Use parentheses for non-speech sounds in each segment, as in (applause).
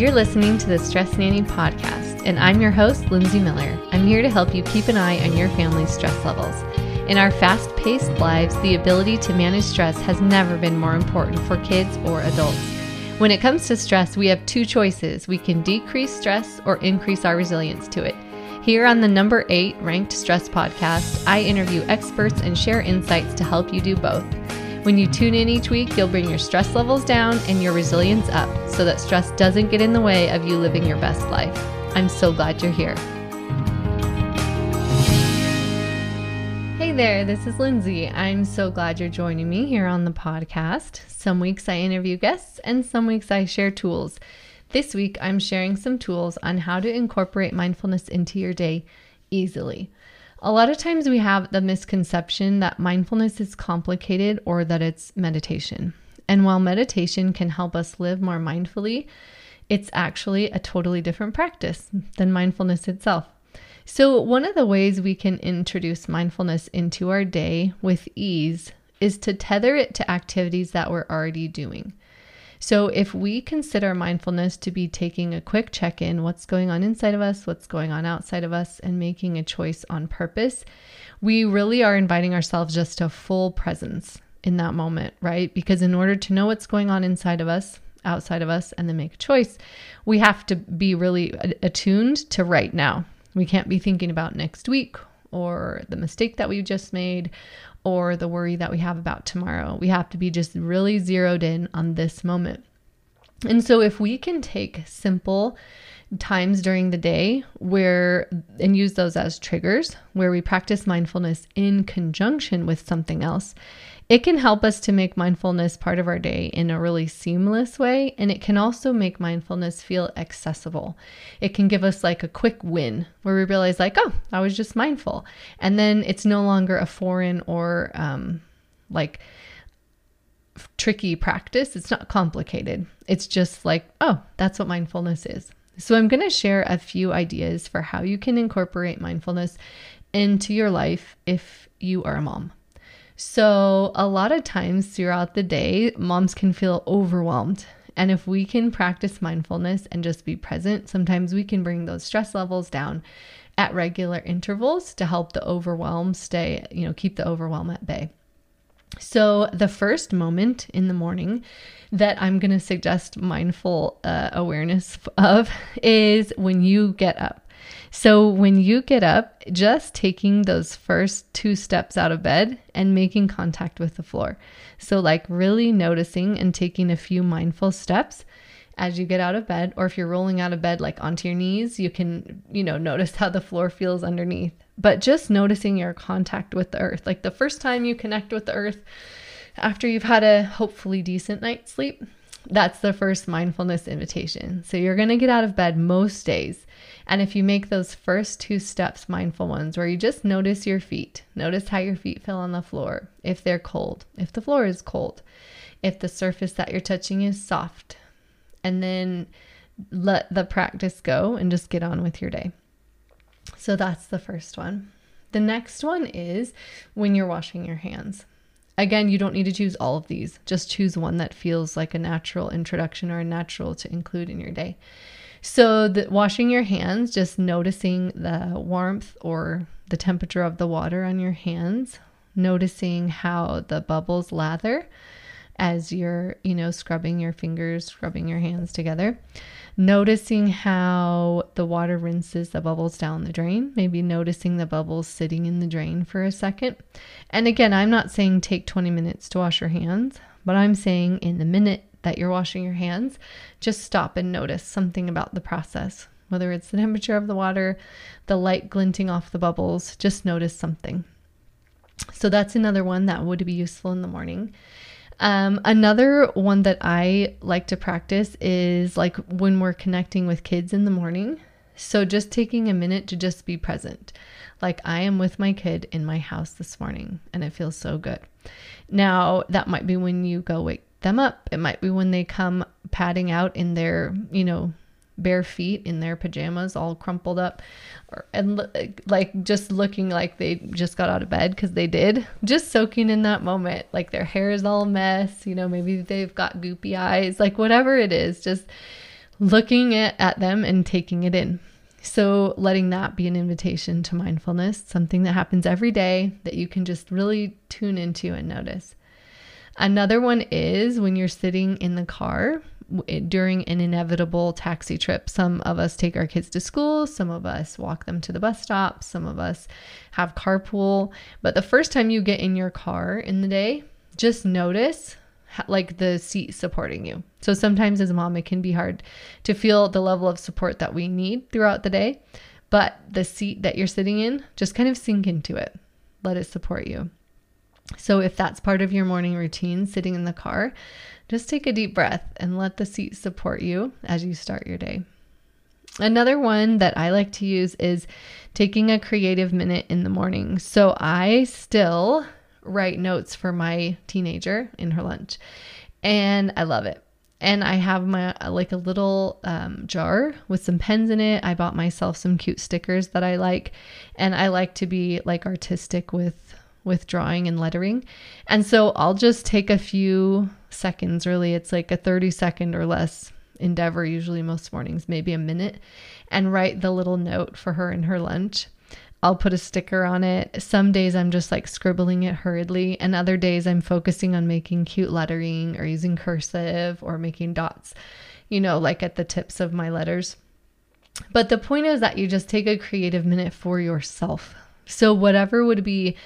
You're listening to the Stress Nanny podcast, and I'm your host, Lindsay Miller. I'm here to help you keep an eye on your family's stress levels. In our fast paced lives, the ability to manage stress has never been more important for kids or adults. When it comes to stress, we have two choices we can decrease stress or increase our resilience to it. Here on the number eight ranked stress podcast, I interview experts and share insights to help you do both. When you tune in each week, you'll bring your stress levels down and your resilience up so that stress doesn't get in the way of you living your best life. I'm so glad you're here. Hey there, this is Lindsay. I'm so glad you're joining me here on the podcast. Some weeks I interview guests, and some weeks I share tools. This week I'm sharing some tools on how to incorporate mindfulness into your day easily. A lot of times we have the misconception that mindfulness is complicated or that it's meditation. And while meditation can help us live more mindfully, it's actually a totally different practice than mindfulness itself. So, one of the ways we can introduce mindfulness into our day with ease is to tether it to activities that we're already doing. So, if we consider mindfulness to be taking a quick check in, what's going on inside of us, what's going on outside of us, and making a choice on purpose, we really are inviting ourselves just to full presence in that moment, right? Because in order to know what's going on inside of us, outside of us, and then make a choice, we have to be really attuned to right now. We can't be thinking about next week or the mistake that we just made or the worry that we have about tomorrow. We have to be just really zeroed in on this moment. And so, if we can take simple times during the day where, and use those as triggers, where we practice mindfulness in conjunction with something else, it can help us to make mindfulness part of our day in a really seamless way. And it can also make mindfulness feel accessible. It can give us like a quick win where we realize, like, oh, I was just mindful. And then it's no longer a foreign or um, like, tricky practice. It's not complicated. It's just like, oh, that's what mindfulness is. So, I'm going to share a few ideas for how you can incorporate mindfulness into your life if you are a mom. So, a lot of times throughout the day, moms can feel overwhelmed. And if we can practice mindfulness and just be present, sometimes we can bring those stress levels down at regular intervals to help the overwhelm stay, you know, keep the overwhelm at bay. So, the first moment in the morning that I'm going to suggest mindful uh, awareness of is when you get up. So when you get up, just taking those first two steps out of bed and making contact with the floor. So, like really noticing and taking a few mindful steps as you get out of bed, or if you're rolling out of bed like onto your knees, you can, you know, notice how the floor feels underneath. But just noticing your contact with the earth, like the first time you connect with the earth after you've had a hopefully decent night's sleep, that's the first mindfulness invitation. So you're going to get out of bed most days and if you make those first two steps mindful ones, where you just notice your feet, notice how your feet feel on the floor, if they're cold, if the floor is cold, if the surface that you're touching is soft, and then let the practice go and just get on with your day. So that's the first one. The next one is when you're washing your hands. Again, you don't need to choose all of these. Just choose one that feels like a natural introduction or a natural to include in your day. So, the, washing your hands, just noticing the warmth or the temperature of the water on your hands, noticing how the bubbles lather as you're, you know, scrubbing your fingers, scrubbing your hands together. Noticing how the water rinses the bubbles down the drain, maybe noticing the bubbles sitting in the drain for a second. And again, I'm not saying take 20 minutes to wash your hands, but I'm saying in the minute that you're washing your hands, just stop and notice something about the process. Whether it's the temperature of the water, the light glinting off the bubbles, just notice something. So that's another one that would be useful in the morning. Um, another one that I like to practice is like when we're connecting with kids in the morning. So just taking a minute to just be present. Like I am with my kid in my house this morning and it feels so good. Now, that might be when you go wake them up. It might be when they come padding out in their, you know, bare feet in their pajamas all crumpled up or, and like just looking like they just got out of bed because they did just soaking in that moment like their hair is all mess you know maybe they've got goopy eyes like whatever it is just looking at, at them and taking it in. So, letting that be an invitation to mindfulness, something that happens every day that you can just really tune into and notice. Another one is when you're sitting in the car during an inevitable taxi trip. Some of us take our kids to school, some of us walk them to the bus stop, some of us have carpool. But the first time you get in your car in the day, just notice like the seat supporting you. So sometimes as a mom, it can be hard to feel the level of support that we need throughout the day. But the seat that you're sitting in, just kind of sink into it. Let it support you. So if that's part of your morning routine, sitting in the car, just take a deep breath and let the seat support you as you start your day. Another one that I like to use is taking a creative minute in the morning. So I still write notes for my teenager in her lunch. And I love it. And I have my like a little um, jar with some pens in it. I bought myself some cute stickers that I like, and I like to be like artistic with with drawing and lettering. And so I'll just take a few seconds. Really, it's like a thirty second or less endeavor. Usually, most mornings, maybe a minute, and write the little note for her in her lunch. I'll put a sticker on it. Some days I'm just like scribbling it hurriedly, and other days I'm focusing on making cute lettering or using cursive or making dots, you know, like at the tips of my letters. But the point is that you just take a creative minute for yourself. So, whatever would be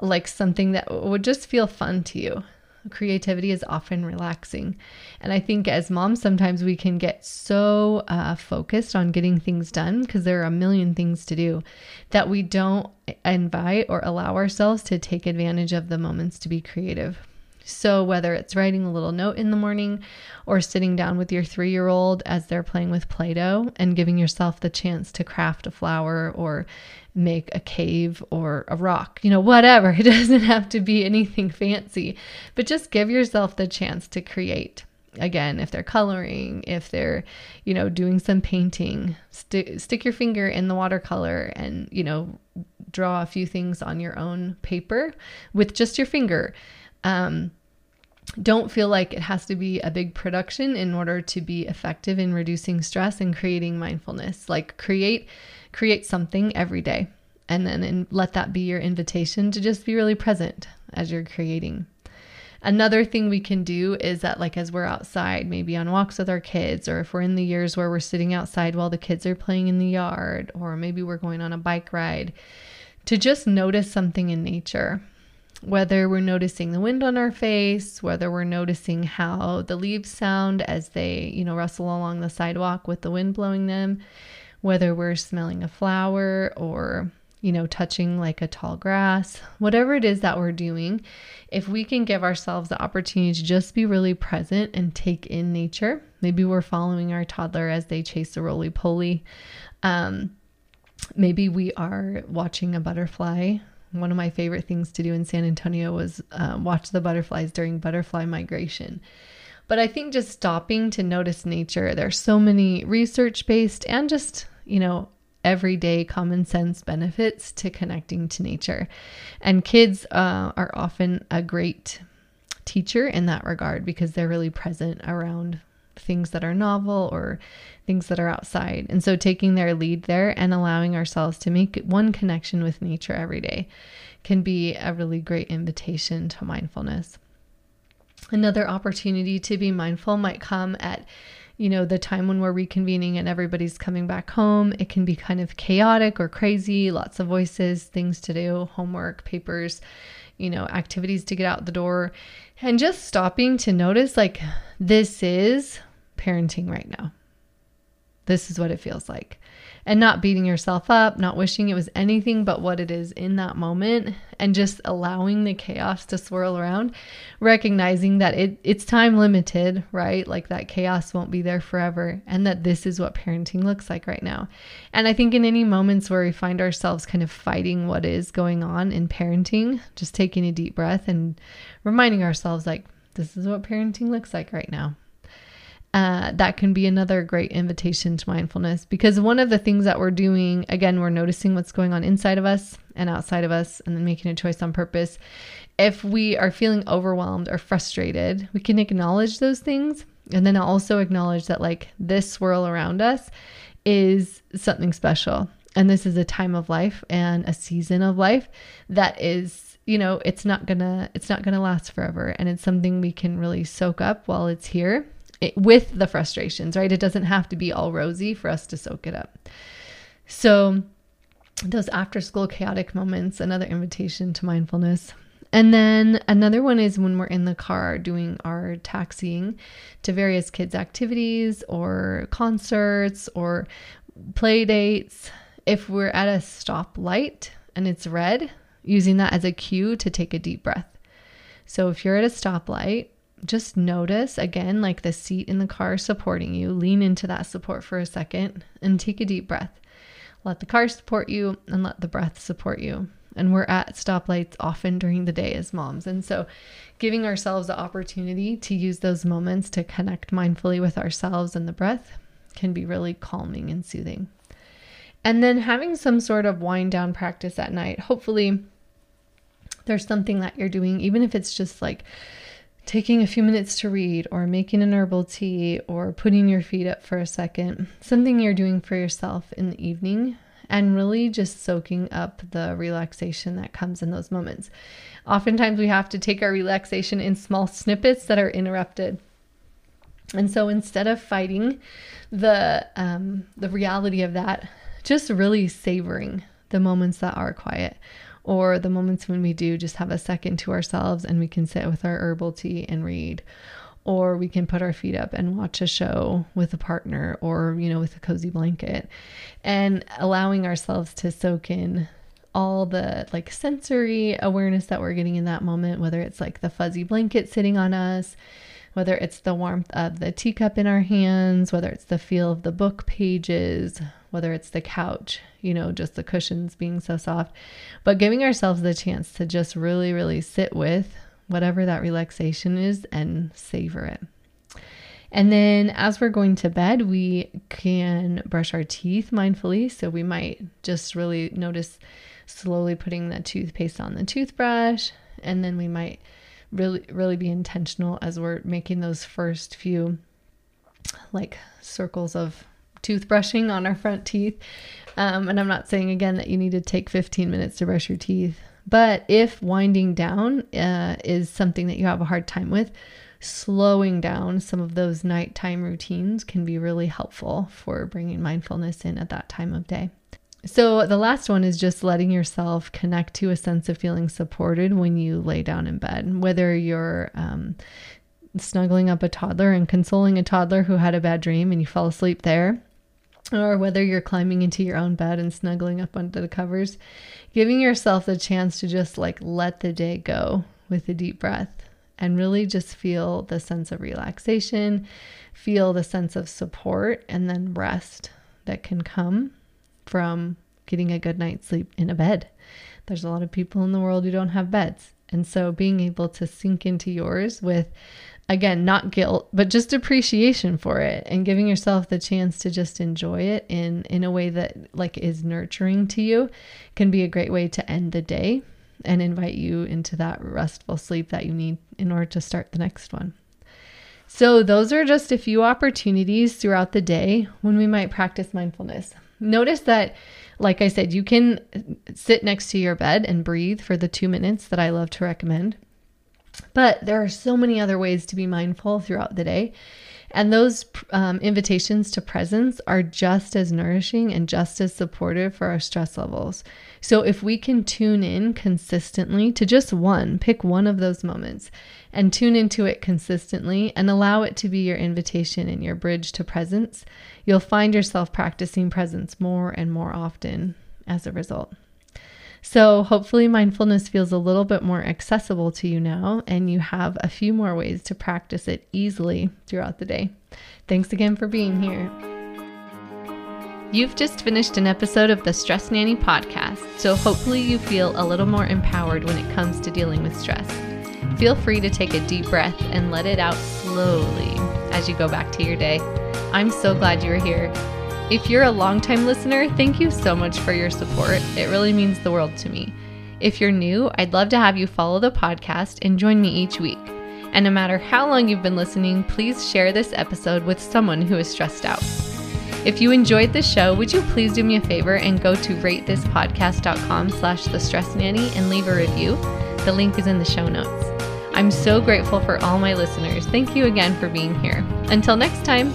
like something that would just feel fun to you creativity is often relaxing. And I think as moms, sometimes we can get so uh, focused on getting things done because there are a million things to do that we don't invite or allow ourselves to take advantage of the moments to be creative. So, whether it's writing a little note in the morning or sitting down with your three year old as they're playing with Play Doh and giving yourself the chance to craft a flower or make a cave or a rock, you know, whatever. (laughs) It doesn't have to be anything fancy, but just give yourself the chance to create. Again, if they're coloring, if they're, you know, doing some painting, st- stick your finger in the watercolor and, you know, draw a few things on your own paper with just your finger. Um, don't feel like it has to be a big production in order to be effective in reducing stress and creating mindfulness. Like create create something every day and then let that be your invitation to just be really present as you're creating. Another thing we can do is that, like, as we're outside, maybe on walks with our kids, or if we're in the years where we're sitting outside while the kids are playing in the yard, or maybe we're going on a bike ride, to just notice something in nature. Whether we're noticing the wind on our face, whether we're noticing how the leaves sound as they, you know, rustle along the sidewalk with the wind blowing them, whether we're smelling a flower or you know, touching like a tall grass, whatever it is that we're doing, if we can give ourselves the opportunity to just be really present and take in nature, maybe we're following our toddler as they chase a roly poly. Um, maybe we are watching a butterfly. One of my favorite things to do in San Antonio was uh, watch the butterflies during butterfly migration. But I think just stopping to notice nature, there's so many research based and just, you know, everyday common sense benefits to connecting to nature. And kids uh, are often a great teacher in that regard because they're really present around things that are novel or things that are outside. And so taking their lead there and allowing ourselves to make one connection with nature every day can be a really great invitation to mindfulness. Another opportunity to be mindful might come at you know, the time when we're reconvening and everybody's coming back home, it can be kind of chaotic or crazy, lots of voices, things to do, homework, papers, you know, activities to get out the door. And just stopping to notice like, this is parenting right now. This is what it feels like and not beating yourself up, not wishing it was anything but what it is in that moment, and just allowing the chaos to swirl around, recognizing that it, it's time limited, right? Like that chaos won't be there forever, and that this is what parenting looks like right now. And I think in any moments where we find ourselves kind of fighting what is going on in parenting, just taking a deep breath and reminding ourselves, like, this is what parenting looks like right now uh, that can be another great invitation to mindfulness because one of the things that we're doing, again, we're noticing what's going on inside of us and outside of us and then making a choice on purpose. If we are feeling overwhelmed or frustrated, we can acknowledge those things And then also acknowledge that, like, this swirl around us is something special. And this is a time of life and a season of life that is, you know, it's not gonna, it's not gonna last forever. And it's something we can really soak up while it's here it, with the frustrations, right? It doesn't have to be all rosy for us to soak it up. So, those after school chaotic moments, another invitation to mindfulness. And then another one is when we're in the car doing our taxiing to various kids' activities or concerts or play dates. If we're at a stoplight and it's red, using that as a cue to take a deep breath. So if you're at a stoplight, just notice again, like the seat in the car supporting you. Lean into that support for a second and take a deep breath. Let the car support you and let the breath support you. And we're at stoplights often during the day as moms. And so, giving ourselves the opportunity to use those moments to connect mindfully with ourselves and the breath can be really calming and soothing. And then having some sort of wind down practice at night. Hopefully, there's something that you're doing, even if it's just like taking a few minutes to read or making an herbal tea or putting your feet up for a second, something you're doing for yourself in the evening and really just soaking up the relaxation that comes in those moments. Oftentimes we have to take our relaxation in small snippets that are interrupted. And so instead of fighting the um, the reality of that, just really savoring the moments that are quiet or the moments when we do just have a second to ourselves and we can sit with our herbal tea and read or we can put our feet up and watch a show with a partner or you know with a cozy blanket. And allowing ourselves to soak in all the like sensory awareness that we're getting in that moment whether it's like the fuzzy blanket sitting on us whether it's the warmth of the teacup in our hands whether it's the feel of the book pages whether it's the couch, you know, just the cushions being so soft, but giving ourselves the chance to just really, really sit with whatever that relaxation is and savor it. And then as we're going to bed, we can brush our teeth mindfully. So we might just really notice slowly putting the toothpaste on the toothbrush. And then we might really, really be intentional as we're making those first few like circles of toothbrushing on our front teeth. Um, and I'm not saying again that you need to take 15 minutes to brush your teeth, but if winding down uh, is something that you have a hard time with, slowing down some of those nighttime routines can be really helpful for bringing mindfulness in at that time of day. So, the last one is just letting yourself connect to a sense of feeling supported when you lay down in bed, whether you're um, snuggling up a toddler and consoling a toddler who had a bad dream and you fell asleep there, or whether you're climbing into your own bed and snuggling up under the covers, giving yourself the chance to just like let the day go with a deep breath and really just feel the sense of relaxation, feel the sense of support, and then rest that can come from getting a good night's sleep in a bed. There's a lot of people in the world who don't have beds. And so being able to sink into yours with again, not guilt, but just appreciation for it and giving yourself the chance to just enjoy it in in a way that like is nurturing to you can be a great way to end the day and invite you into that restful sleep that you need in order to start the next one. So, those are just a few opportunities throughout the day when we might practice mindfulness. Notice that, like I said, you can sit next to your bed and breathe for the two minutes that I love to recommend. But there are so many other ways to be mindful throughout the day. And those um, invitations to presence are just as nourishing and just as supportive for our stress levels. So, if we can tune in consistently to just one, pick one of those moments and tune into it consistently and allow it to be your invitation and your bridge to presence, you'll find yourself practicing presence more and more often as a result. So, hopefully, mindfulness feels a little bit more accessible to you now, and you have a few more ways to practice it easily throughout the day. Thanks again for being here. You've just finished an episode of the Stress Nanny podcast, so hopefully, you feel a little more empowered when it comes to dealing with stress. Feel free to take a deep breath and let it out slowly as you go back to your day. I'm so glad you are here. If you're a longtime listener, thank you so much for your support. It really means the world to me. If you're new, I'd love to have you follow the podcast and join me each week. And no matter how long you've been listening, please share this episode with someone who is stressed out. If you enjoyed the show, would you please do me a favor and go to ratethispodcast.com slash the stress nanny and leave a review? The link is in the show notes. I'm so grateful for all my listeners. Thank you again for being here. Until next time.